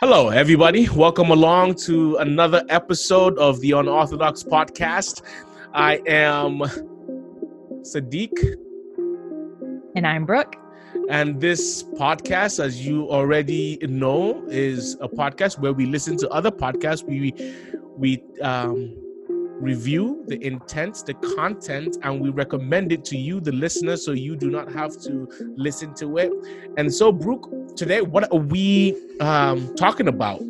Hello, everybody. Welcome along to another episode of the Unorthodox Podcast. I am Sadiq. And I'm Brooke. And this podcast, as you already know, is a podcast where we listen to other podcasts. We we um, review the intent, the content, and we recommend it to you, the listener, so you do not have to listen to it. And so, Brooke, today, what are we um, talking about?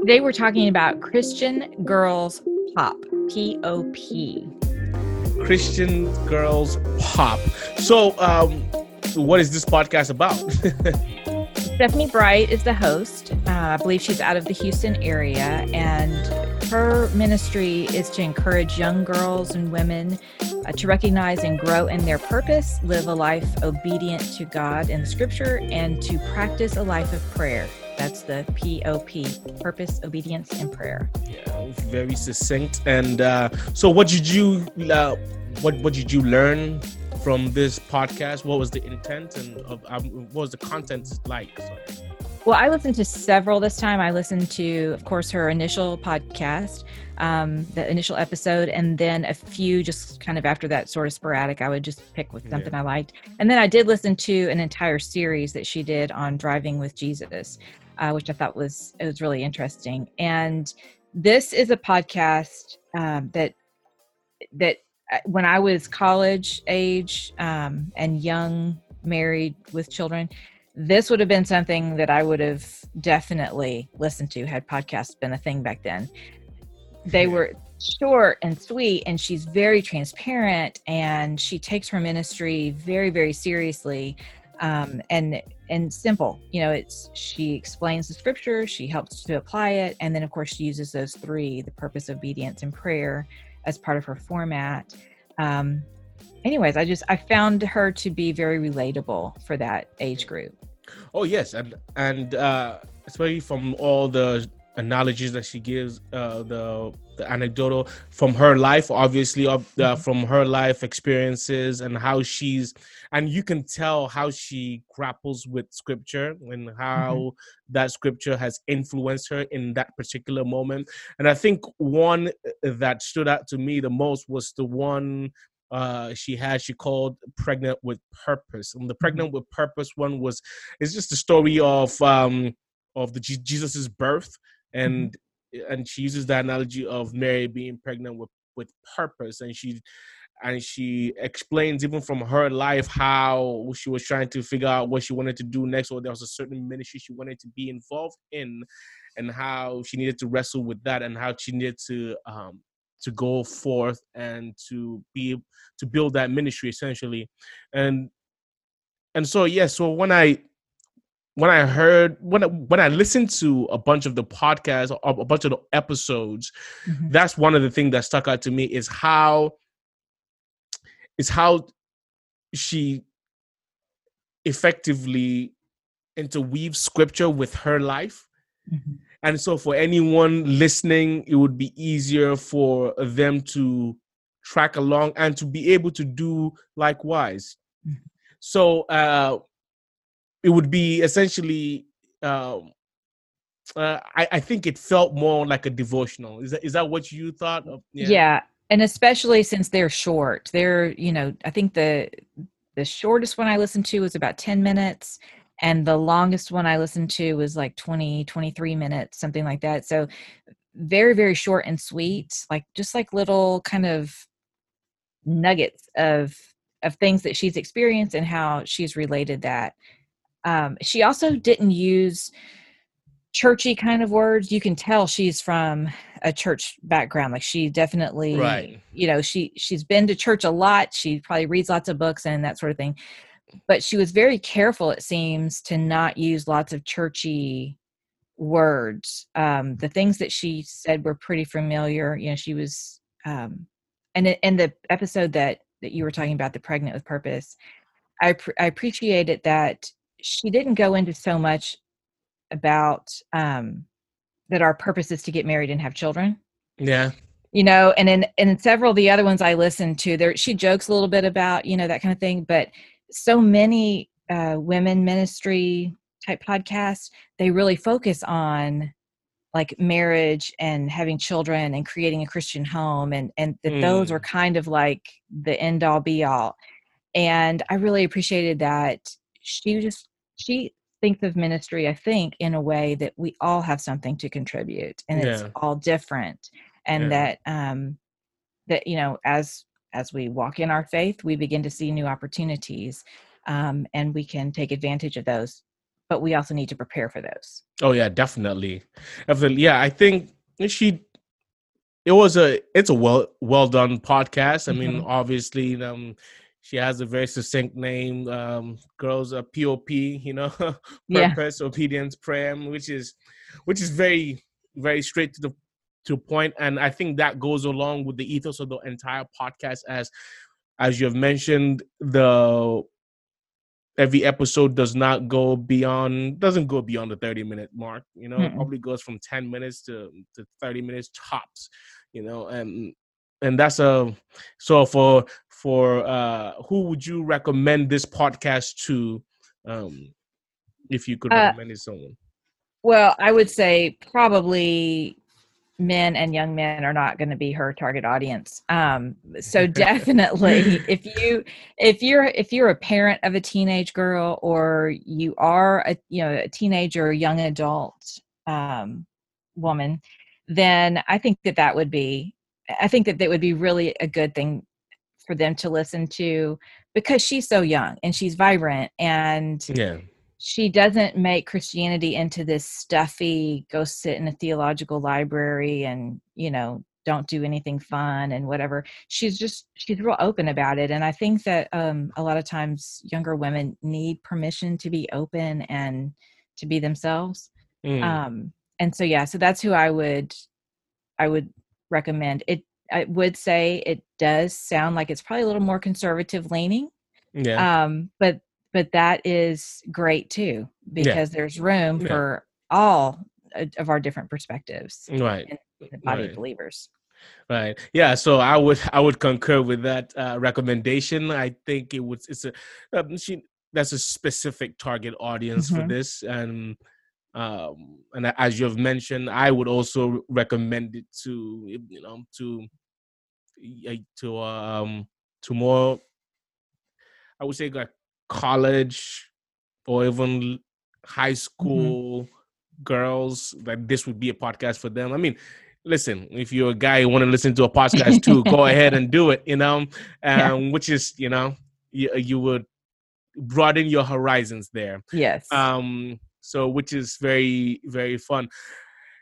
Today, we're talking about Christian Girls Pop, P O P. Christian Girls Pop. So, um, what is this podcast about? Stephanie Bright is the host. Uh, I believe she's out of the Houston area, and her ministry is to encourage young girls and women uh, to recognize and grow in their purpose, live a life obedient to God and Scripture, and to practice a life of prayer. That's the POP, purpose, obedience, and prayer. Yeah, very succinct. And uh, so, what did you uh, what what did you learn from this podcast? What was the intent and um, what was the content like? Sorry. Well, I listened to several this time. I listened to, of course, her initial podcast, um, the initial episode, and then a few just kind of after that, sort of sporadic. I would just pick with something yeah. I liked. And then I did listen to an entire series that she did on driving with Jesus, uh, which I thought was it was really interesting. And this is a podcast um, that that uh, when I was college age um, and young, married with children, this would have been something that I would have definitely listened to had podcasts been a thing back then. They were short and sweet, and she's very transparent, and she takes her ministry very, very seriously. Um, and and simple you know it's she explains the scripture she helps to apply it and then of course she uses those three the purpose obedience and prayer as part of her format. Um, anyways, I just I found her to be very relatable for that age group. Oh yes, and and uh, especially from all the analogies that she gives, uh, the the anecdotal from her life, obviously, of the, mm-hmm. from her life experiences and how she's, and you can tell how she grapples with scripture and how mm-hmm. that scripture has influenced her in that particular moment. And I think one that stood out to me the most was the one uh, she had she called pregnant with purpose and the mm-hmm. pregnant with purpose one was it's just the story of um of the jesus's birth mm-hmm. and and she uses the analogy of Mary being pregnant with with purpose, and she and she explains even from her life how she was trying to figure out what she wanted to do next, or there was a certain ministry she wanted to be involved in, and how she needed to wrestle with that, and how she needed to um, to go forth and to be to build that ministry essentially, and and so yes, yeah, so when I when I heard when I, when I listened to a bunch of the podcasts a bunch of the episodes, mm-hmm. that's one of the things that stuck out to me is how is how she effectively interweaves scripture with her life. Mm-hmm. And so for anyone listening, it would be easier for them to track along and to be able to do likewise. Mm-hmm. So uh it would be essentially um, uh, I, I think it felt more like a devotional. Is that is that what you thought of? Yeah. yeah. And especially since they're short. They're, you know, I think the the shortest one I listened to was about 10 minutes and the longest one I listened to was like 20 23 minutes, something like that. So very very short and sweet, like just like little kind of nuggets of of things that she's experienced and how she's related that um, she also didn't use churchy kind of words. You can tell she's from a church background. Like she definitely, right. you know, she she's been to church a lot. She probably reads lots of books and that sort of thing. But she was very careful, it seems, to not use lots of churchy words. Um, the things that she said were pretty familiar. You know, she was, um, and in the episode that that you were talking about, the pregnant with purpose, I pr- I appreciated that she didn't go into so much about um, that our purpose is to get married and have children. Yeah. You know, and in in several of the other ones I listened to, there she jokes a little bit about you know that kind of thing, but so many uh, women ministry type podcasts, they really focus on like marriage and having children and creating a Christian home and and that mm. those are kind of like the end all be all. And I really appreciated that she just she thinks of ministry, I think, in a way that we all have something to contribute and yeah. it's all different. And yeah. that um that, you know, as as we walk in our faith, we begin to see new opportunities. Um, and we can take advantage of those but we also need to prepare for those. Oh yeah, definitely. Definitely. Yeah, I think she it was a it's a well well done podcast. I mean, mm-hmm. obviously um she has a very succinct name. Um girls a POP, you know, purpose, yeah. obedience, prayer, which is which is very very straight to the to point and I think that goes along with the ethos of the entire podcast. As as you have mentioned the every episode does not go beyond doesn't go beyond the 30 minute mark you know mm probably goes from 10 minutes to, to 30 minutes tops you know and and that's a so for for uh who would you recommend this podcast to? Um if you could uh, recommend it someone. well i would say probably men and young men are not going to be her target audience. Um, so definitely if you if you're if you're a parent of a teenage girl or you are a you know a teenager or young adult um, woman then i think that that would be i think that that would be really a good thing for them to listen to because she's so young and she's vibrant and yeah she doesn't make Christianity into this stuffy go sit in a theological library and you know don't do anything fun and whatever. She's just she's real open about it. And i think that um, a lot of times younger women need permission to be open and to be themselves. Mm. um, and so yeah so that's who i would i would recommend. It i would say it does sound like it's probably a little more conservative leaning yeah. um but but that is great too because yeah. there's room yeah. for all of our different perspectives right the body right. of believers right yeah so i would i would concur with that uh, recommendation i think it was it's a um, she that's a specific target audience mm-hmm. for this and um and as you have mentioned i would also recommend it to you know to to um to more i would say like college or even high mm-hmm. school mm-hmm. girls that this would be a podcast for them. I mean, listen, if you're a guy who want to listen to a podcast too, go ahead and do it, you know, um, yeah. which is, you know, you, you would broaden your horizons there. Yes. Um, so which is very, very fun.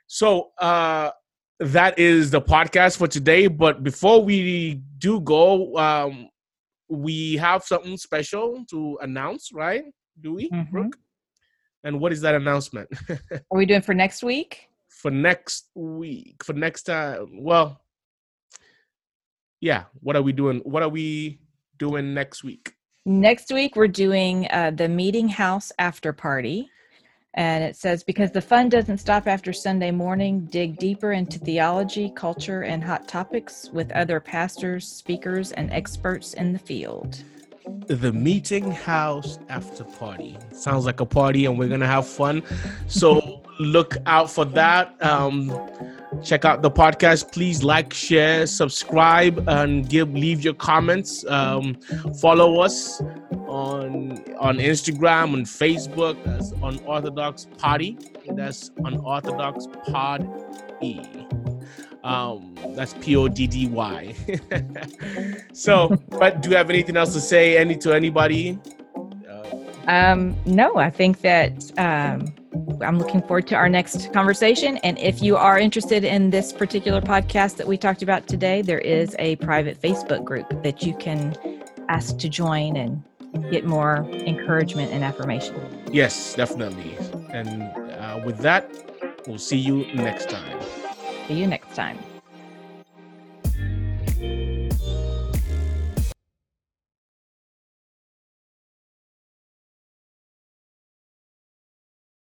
So, uh, that is the podcast for today. But before we do go, um, we have something special to announce, right? Do we, mm-hmm. Brooke? And what is that announcement? Are we doing for next week? For next week, for next time. Well, yeah. What are we doing? What are we doing next week? Next week, we're doing uh, the Meeting House After Party. And it says, because the fun doesn't stop after Sunday morning, dig deeper into theology, culture, and hot topics with other pastors, speakers, and experts in the field. The Meeting House After Party. Sounds like a party, and we're going to have fun. So look out for that. Um, check out the podcast. Please like share subscribe and give leave your comments. Um, follow us on on instagram and facebook. That's unorthodox poddy that's unorthodox pod e. Um that's p-o-d-d-y so but do you have anything else to say any to anybody? Um no i think that um I'm looking forward to our next conversation. And if you are interested in this particular podcast that we talked about today, there is a private Facebook group that you can ask to join and get more encouragement and affirmation. Yes, definitely. And uh, with that, we'll see you next time. See you next time.